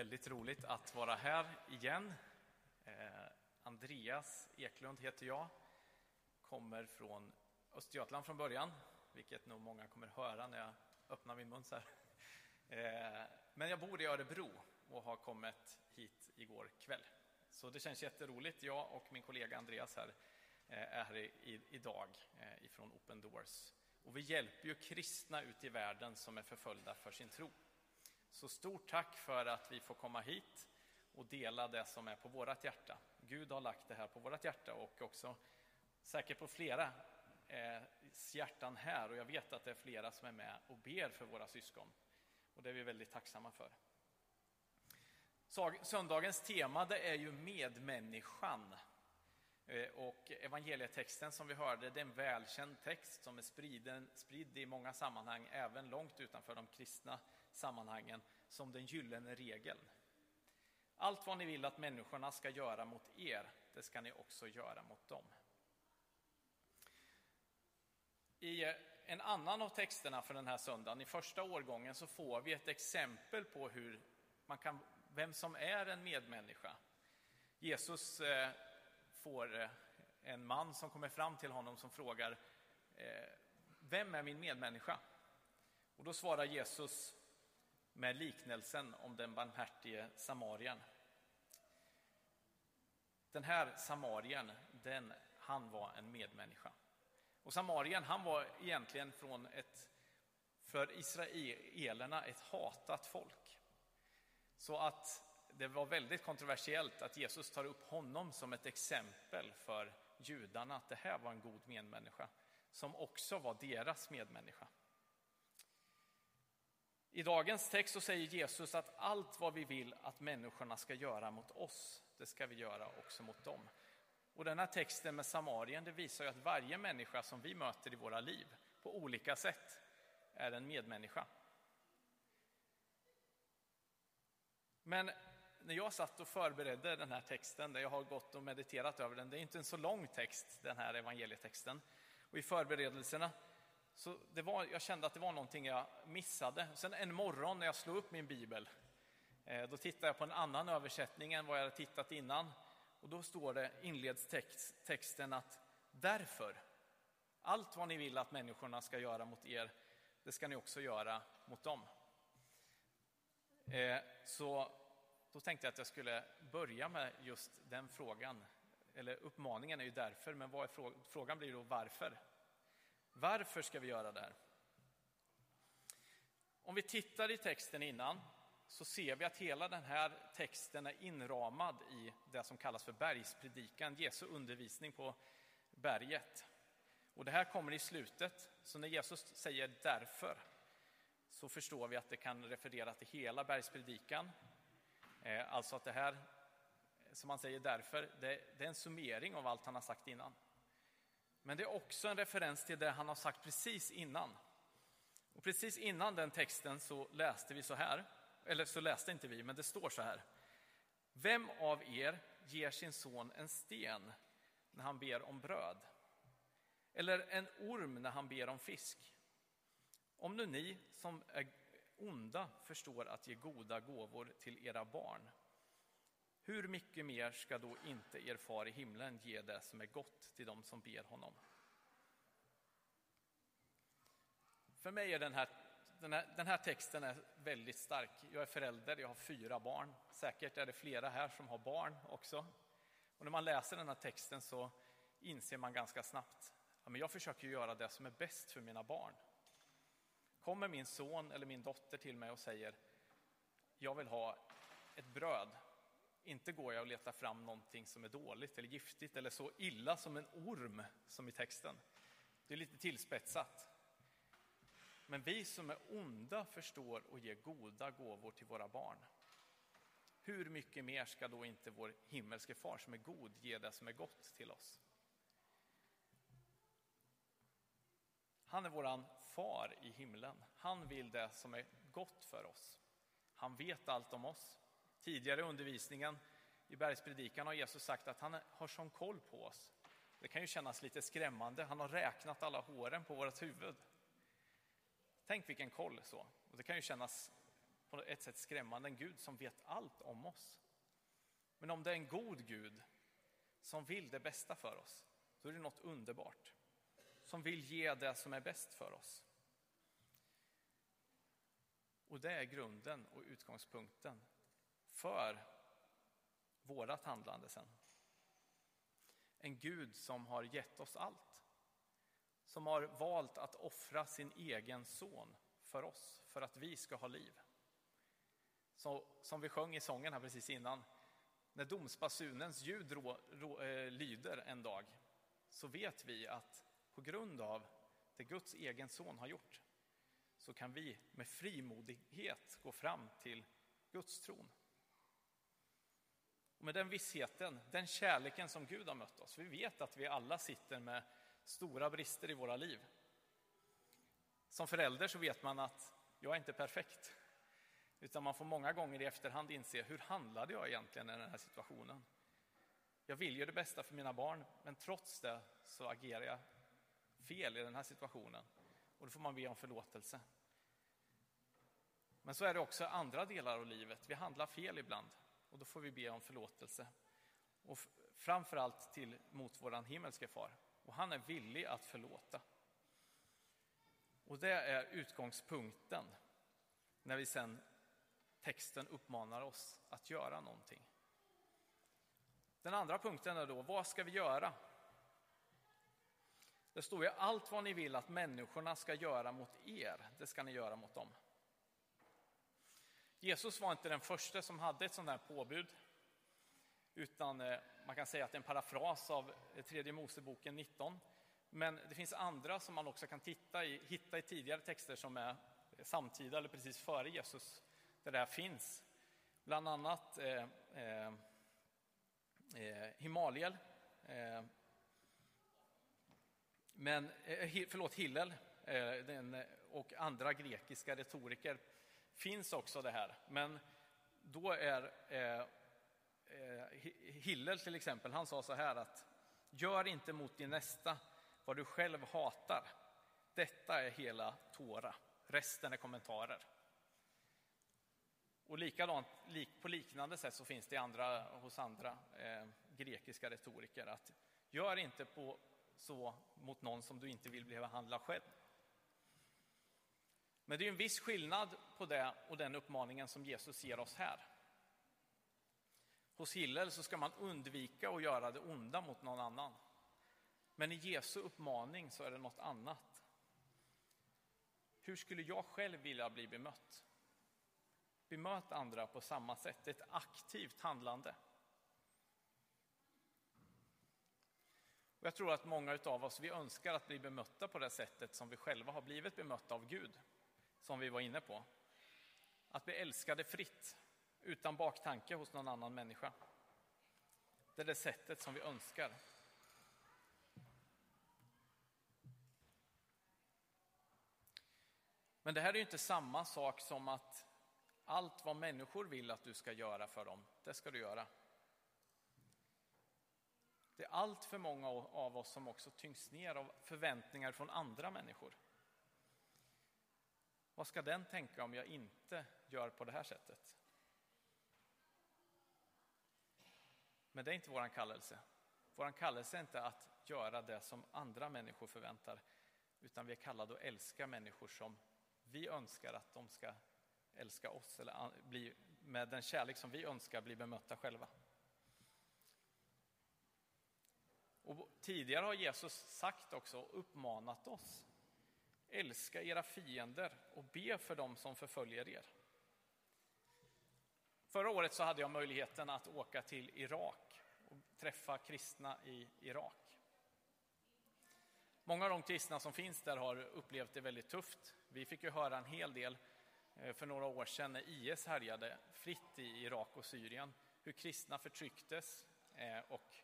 Väldigt roligt att vara här igen. Eh, Andreas Eklund heter jag. Kommer från Östergötland från början, vilket nog många kommer höra när jag öppnar min mun så här. Eh, men jag bor i Örebro och har kommit hit igår kväll. Så det känns jätteroligt. Jag och min kollega Andreas här eh, är här idag ifrån Open Doors. Och vi hjälper ju kristna ute i världen som är förföljda för sin tro. Så stort tack för att vi får komma hit och dela det som är på vårt hjärta. Gud har lagt det här på vårt hjärta och också säkert på flera eh, hjärtan här och jag vet att det är flera som är med och ber för våra syskon. Och det är vi väldigt tacksamma för. Söndagens tema det är ju medmänniskan. Eh, och evangelietexten som vi hörde, det är en välkänd text som är spriden, spridd i många sammanhang, även långt utanför de kristna sammanhangen, som den gyllene regeln. Allt vad ni vill att människorna ska göra mot er, det ska ni också göra mot dem. I eh, en annan av texterna för den här söndagen, i första årgången, så får vi ett exempel på hur man kan, vem som är en medmänniska. Jesus eh, får eh, en man som kommer fram till honom som frågar Vem är min medmänniska? Och då svarar Jesus med liknelsen om den barmhärtige samarien. Den här samarien, den, han var en medmänniska. Och samarien, han var egentligen från ett, för israelerna, ett hatat folk. Så att det var väldigt kontroversiellt att Jesus tar upp honom som ett exempel för judarna, att det här var en god medmänniska, som också var deras medmänniska. I dagens text så säger Jesus att allt vad vi vill att människorna ska göra mot oss, det ska vi göra också mot dem. Och den här texten med Samarien, det visar ju att varje människa som vi möter i våra liv på olika sätt är en medmänniska. Men när jag satt och förberedde den här texten, där jag har gått och mediterat över den, det är inte en så lång text, den här evangelietexten, och i förberedelserna så det var, jag kände att det var någonting jag missade. Sen en morgon när jag slog upp min bibel, eh, då tittade jag på en annan översättning än vad jag hade tittat innan. Och då står det, inleds text, texten att därför, allt vad ni vill att människorna ska göra mot er, det ska ni också göra mot dem. Eh, så då tänkte jag att jag skulle börja med just den frågan. Eller uppmaningen är ju därför, men vad är frågan blir då varför? Varför ska vi göra det här? Om vi tittar i texten innan så ser vi att hela den här texten är inramad i det som kallas för bergspredikan, Jesu undervisning på berget. Och det här kommer i slutet, så när Jesus säger därför så förstår vi att det kan referera till hela bergspredikan. Eh, alltså att det här, som han säger därför, det är en summering av allt han har sagt innan. Men det är också en referens till det han har sagt precis innan. Och precis innan den texten så läste vi så här, eller så läste inte vi, men det står så här. Vem av er ger sin son en sten när han ber om bröd? Eller en orm när han ber om fisk? Om nu ni som är onda förstår att ge goda gåvor till era barn, hur mycket mer ska då inte er far i himlen ge det som är gott till dem som ber honom? För mig är den här, den här, den här texten är väldigt stark. Jag är förälder, jag har fyra barn. Säkert är det flera här som har barn också. Och när man läser den här texten så inser man ganska snabbt att jag försöker göra det som är bäst för mina barn. Kommer min son eller min dotter till mig och säger jag vill ha ett bröd inte går jag och letar fram någonting som är dåligt eller giftigt eller så illa som en orm som i texten. Det är lite tillspetsat. Men vi som är onda förstår och ger goda gåvor till våra barn. Hur mycket mer ska då inte vår himmelske far som är god ge det som är gott till oss? Han är våran far i himlen. Han vill det som är gott för oss. Han vet allt om oss. Tidigare i undervisningen i bergspredikan har Jesus sagt att han har sån koll på oss. Det kan ju kännas lite skrämmande. Han har räknat alla håren på vårt huvud. Tänk vilken koll så. Och det kan ju kännas på ett sätt skrämmande, en Gud som vet allt om oss. Men om det är en god Gud som vill det bästa för oss, då är det något underbart. Som vill ge det som är bäst för oss. Och det är grunden och utgångspunkten för vårat handlande sen. En Gud som har gett oss allt. Som har valt att offra sin egen son för oss, för att vi ska ha liv. Så, som vi sjöng i sången här precis innan. När domsbasunens ljud rå, rå, eh, lyder en dag så vet vi att på grund av det Guds egen son har gjort så kan vi med frimodighet gå fram till Guds tron. Och med den vissheten, den kärleken som Gud har mött oss. Vi vet att vi alla sitter med stora brister i våra liv. Som förälder så vet man att jag är inte perfekt. Utan man får många gånger i efterhand inse, hur handlade jag egentligen i den här situationen? Jag vill ju det bästa för mina barn, men trots det så agerar jag fel i den här situationen. Och då får man be om förlåtelse. Men så är det också andra delar av livet. Vi handlar fel ibland och då får vi be om förlåtelse. Och framförallt till mot vår himmelske far. Och han är villig att förlåta. Och det är utgångspunkten när vi sen texten uppmanar oss att göra någonting. Den andra punkten är då, vad ska vi göra? Det står ju allt vad ni vill att människorna ska göra mot er, det ska ni göra mot dem. Jesus var inte den första som hade ett sådant här påbud, utan eh, man kan säga att det är en parafras av eh, tredje Moseboken 19. Men det finns andra som man också kan titta i, hitta i tidigare texter som är eh, samtida eller precis före Jesus, där det här finns. Bland annat eh, eh, Himaliel, eh, men, eh, förlåt, Hillel eh, den, och andra grekiska retoriker finns också det här. Men då är eh, eh, Hillel till exempel, han sa så här att gör inte mot din nästa vad du själv hatar. Detta är hela Tora, resten är kommentarer. Och likadant, på liknande sätt så finns det andra, hos andra eh, grekiska retoriker att gör inte på så mot någon som du inte vill bli behandlad själv. Men det är en viss skillnad på det och den uppmaningen som Jesus ger oss här. Hos Hillel så ska man undvika att göra det onda mot någon annan. Men i Jesu uppmaning så är det något annat. Hur skulle jag själv vilja bli bemött? Bemöt andra på samma sätt, ett aktivt handlande. Och jag tror att många av oss vi önskar att bli bemötta på det sättet som vi själva har blivit bemötta av Gud som vi var inne på. Att bli älskade fritt, utan baktanke hos någon annan människa. Det är det sättet som vi önskar. Men det här är ju inte samma sak som att allt vad människor vill att du ska göra för dem, det ska du göra. Det är allt för många av oss som också tyngs ner av förväntningar från andra människor. Vad ska den tänka om jag inte gör på det här sättet? Men det är inte vår kallelse. Vår kallelse är inte att göra det som andra människor förväntar, utan vi är kallade att älska människor som vi önskar att de ska älska oss, eller bli, med den kärlek som vi önskar bli bemötta själva. Och tidigare har Jesus sagt också, uppmanat oss Älska era fiender och be för dem som förföljer er. Förra året så hade jag möjligheten att åka till Irak och träffa kristna i Irak. Många av de kristna som finns där har upplevt det väldigt tufft. Vi fick ju höra en hel del eh, för några år sedan när IS härjade fritt i Irak och Syrien, hur kristna förtrycktes eh, och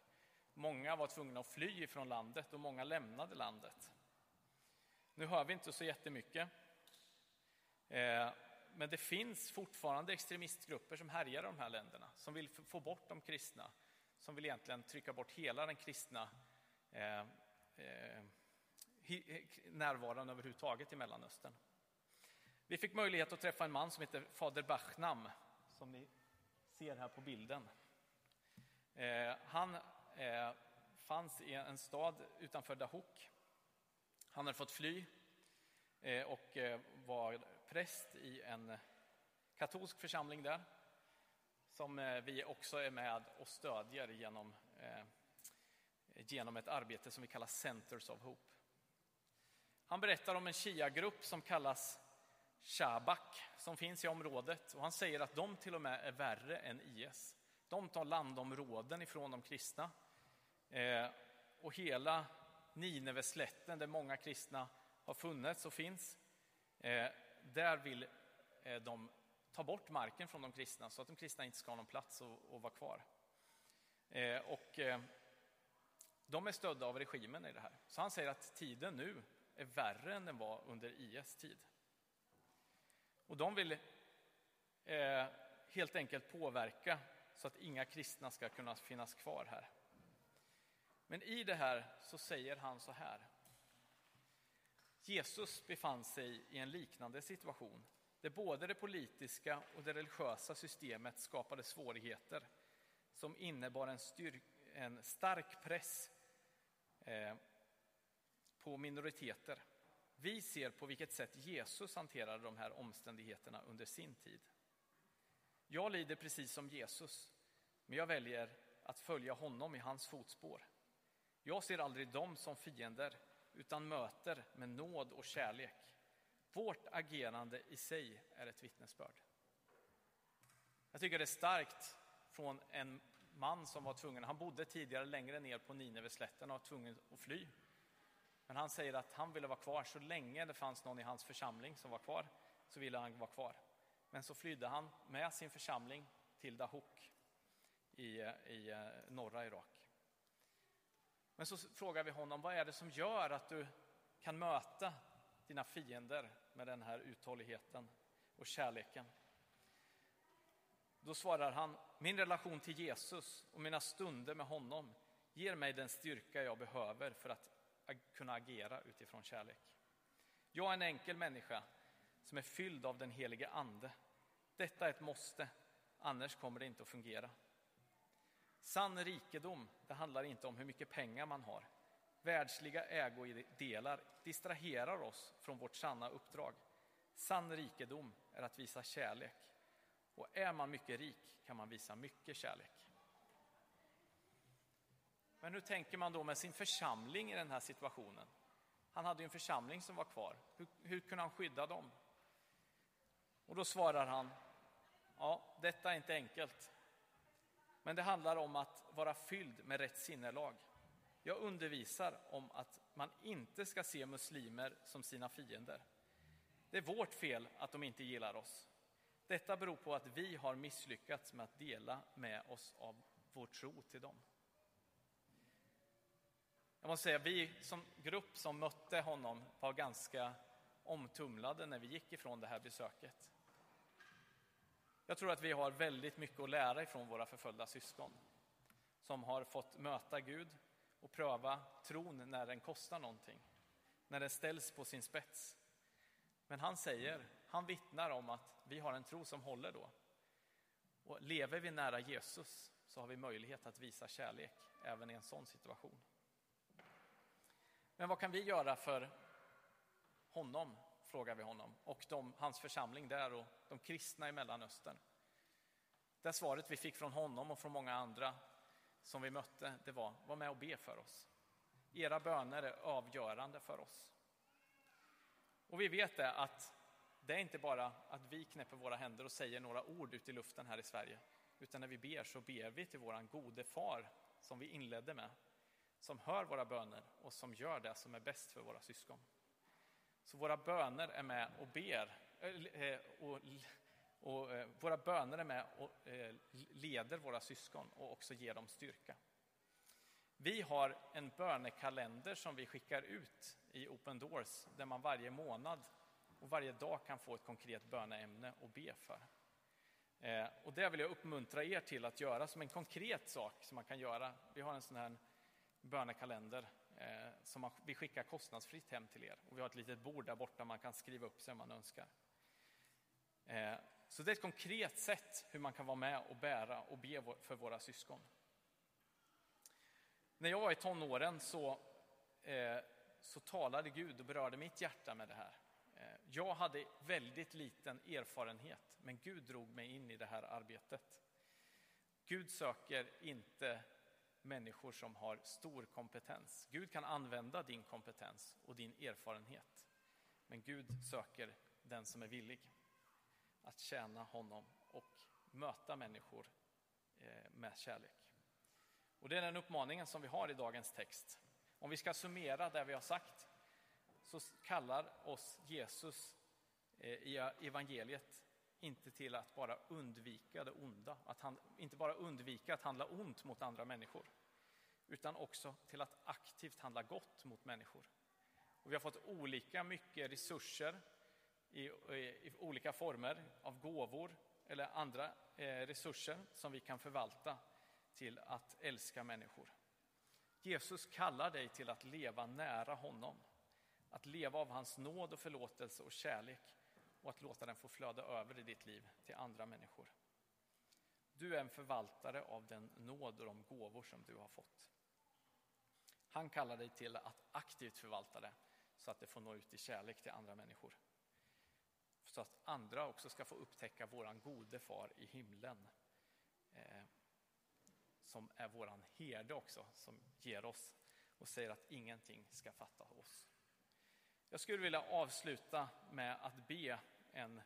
många var tvungna att fly från landet och många lämnade landet. Nu hör vi inte så jättemycket. Eh, men det finns fortfarande extremistgrupper som härjar i de här länderna, som vill få bort de kristna, som vill egentligen trycka bort hela den kristna eh, eh, eh närvaron överhuvudtaget i Mellanöstern. Vi fick möjlighet att träffa en man som heter Fader Bachnam, som ni ser här på bilden. Eh, han eh, fanns i en stad utanför Dahok. Han hade fått fly eh, och eh, var präst i en katolsk församling där som eh, vi också är med och stödjer genom, genom ett arbete som vi kallar Centers of Hope. Han berättar om en Shia-grupp som kallas Shabak som finns i området och han säger att de till och med är värre än IS. De tar landområden ifrån de kristna och hela Nineveslätten där många kristna har funnits och finns, eh, där vill eh, de ta bort marken från de kristna så att de kristna inte ska ha någon plats att vara kvar. Eh, och eh, de är stödda av regimen i det här. Så han säger att tiden nu är värre än den var under IS tid. Och de vill helt enkelt påverka så att inga kristna ska kunna finnas kvar här. Men i det här så säger han så här. Jesus befann sig i en liknande situation där både det politiska och det religiösa systemet skapade svårigheter som innebar en, styrk, en stark press eh, på minoriteter. Vi ser på vilket sätt Jesus hanterade de här omständigheterna under sin tid. Jag lider precis som Jesus, men jag väljer att följa honom i hans fotspår. Jag ser aldrig dem som fiender, utan möter med nåd och kärlek. Vårt agerande i sig är ett vittnesbörd. Jag tycker det är starkt från en man som var tvungen, han bodde tidigare längre ner på Nineveslätten och var tvungen att fly. Men han säger att han ville vara kvar så länge det fanns någon i hans församling som var kvar, så ville han vara kvar. Men så flydde han med sin församling till Dahok i, i eh, norra Irak. Men så frågar vi honom, vad är det som gör att du kan möta dina fiender med den här uthålligheten och kärleken. Då svarar han, min relation till Jesus och mina stunder med honom ger mig den styrka jag behöver för att kunna agera utifrån kärlek. Jag är en enkel människa som är fylld av den helige Ande. Detta är ett måste, annars kommer det inte att fungera. Sann rikedom, det handlar inte om hur mycket pengar man har. Världsliga ägodelar distraherar oss från vårt sanna uppdrag. Sann rikedom är att visa kärlek. Och är man mycket rik kan man visa mycket kärlek. Men hur tänker man då med sin församling i den här situationen? Han hade ju en församling som var kvar. Hur, hur kunde han skydda dem? Och då svarar han, ja, detta är inte enkelt. Men det handlar om att vara fylld med rätt sinnelag. Jag undervisar om att man inte ska se muslimer som sina fiender. Det är vårt fel att de inte gillar oss. Detta beror på att vi har misslyckats med att dela med oss av vår tro till dem. Jag måste säga, vi som grupp som mötte honom var ganska omtumlade när vi gick ifrån det här besöket. Jag tror att vi har väldigt mycket att lära ifrån våra förföljda syskon som har fått möta Gud och pröva tron när den kostar någonting, när den ställs på sin spets. Men han säger, han vittnar om att vi har en tro som håller då. Och lever vi nära Jesus så har vi möjlighet att visa kärlek även i en sån situation. Men vad kan vi göra för honom, frågar vi honom, och de, hans församling där och de kristna i Mellanöstern. Det svaret vi fick från honom och från många andra som vi mötte, det var var med och be för oss. Era böner är avgörande för oss. Och vi vet det att det är inte bara att vi knäpper våra händer och säger några ord ut i luften här i Sverige, utan när vi ber så ber vi till våran gode far som vi inledde med, som hör våra böner och som gör det som är bäst för våra syskon. Så våra böner är med och ber eh, eh, och och eh, våra böner är med och leder våra syskon och också ger dem styrka. Vi har en bönekalender som vi skickar ut i Open Doors där man varje månad och varje dag kan få ett konkret böneämne att be för. Och det vill jag uppmuntra er till att göra som en konkret sak som man kan göra. Vi har en sån här bönekalender som vi skickar kostnadsfritt hem till er. Och vi har ett litet bord där borta man kan skriva upp sig om man önskar. Eh, så det är ett konkret sätt hur man kan vara med och bära och be för våra syskon. När jag var i tonåren så, eh, så talade Gud och berörde mitt hjärta med det här. Eh, jag hade väldigt liten erfarenhet, men Gud drog mig in i det här arbetet. Gud söker inte människor som har stor kompetens. Gud kan använda din kompetens och din erfarenhet. Men Gud söker den som är villig att tjäna honom och möta människor eh, med kärlek. Och det är den uppmaningen som vi har i dagens text. Om vi ska summera det vi har sagt så kallar oss Jesus eh, i evangeliet inte till att bara undvika det onda, att han, inte bara undvika att handla ont mot andra människor, utan också till att aktivt handla gott mot människor. Och vi har fått olika mycket resurser i, i, olika former av gåvor eller andra eh, resurser som vi kan förvalta till att älska människor. Jesus kallar dig till att leva nära honom, att leva av hans nåd och förlåtelse och kärlek och att låta den få flöda över i ditt liv till andra människor. Du är en förvaltare av den nåd och de gåvor som du har fått. Han kallar dig till att aktivt förvalta det så att det får nå ut i kärlek till andra människor. Så att andra också ska få upptäcka våran gode far i himlen. Eh, som är våran herde också, som ger oss och säger att ingenting ska fatta oss. Jag skulle vilja avsluta med att be en,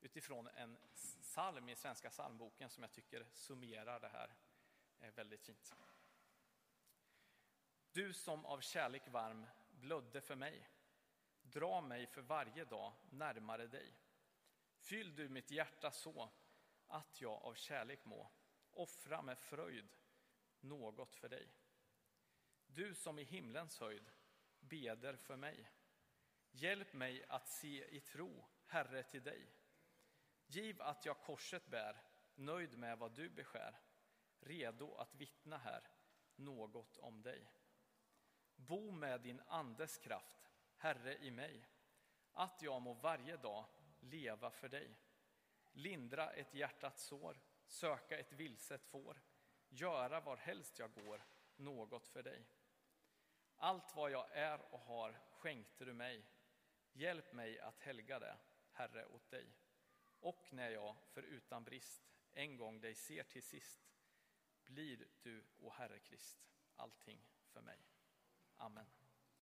utifrån en psalm i Svenska psalmboken som jag tycker summerar det här eh, väldigt fint. Du som av kärlek varm blödde för mig, dra mig för varje dag närmare dig. Fyll du mitt hjärta så att jag av kärlek må offra med fröjd något för dig. Du som i himlens höjd beder för mig. Hjälp mig att se i tro, Herre, till dig. Giv att jag korset bär, nöjd med vad du beskär, redo att vittna här något om dig. Bo med din andes kraft, Herre, i mig, att jag må varje dag leva för dig. Lindra ett hjärtats sår, söka ett vilset får, göra var helst jag går något för dig. Allt vad jag är och har skänkte du mig. Hjälp mig att helga det, Herre, åt dig. Och när jag, för utan brist, en gång dig ser till sist, blir du, o Herre Krist, allting för mig. Amen.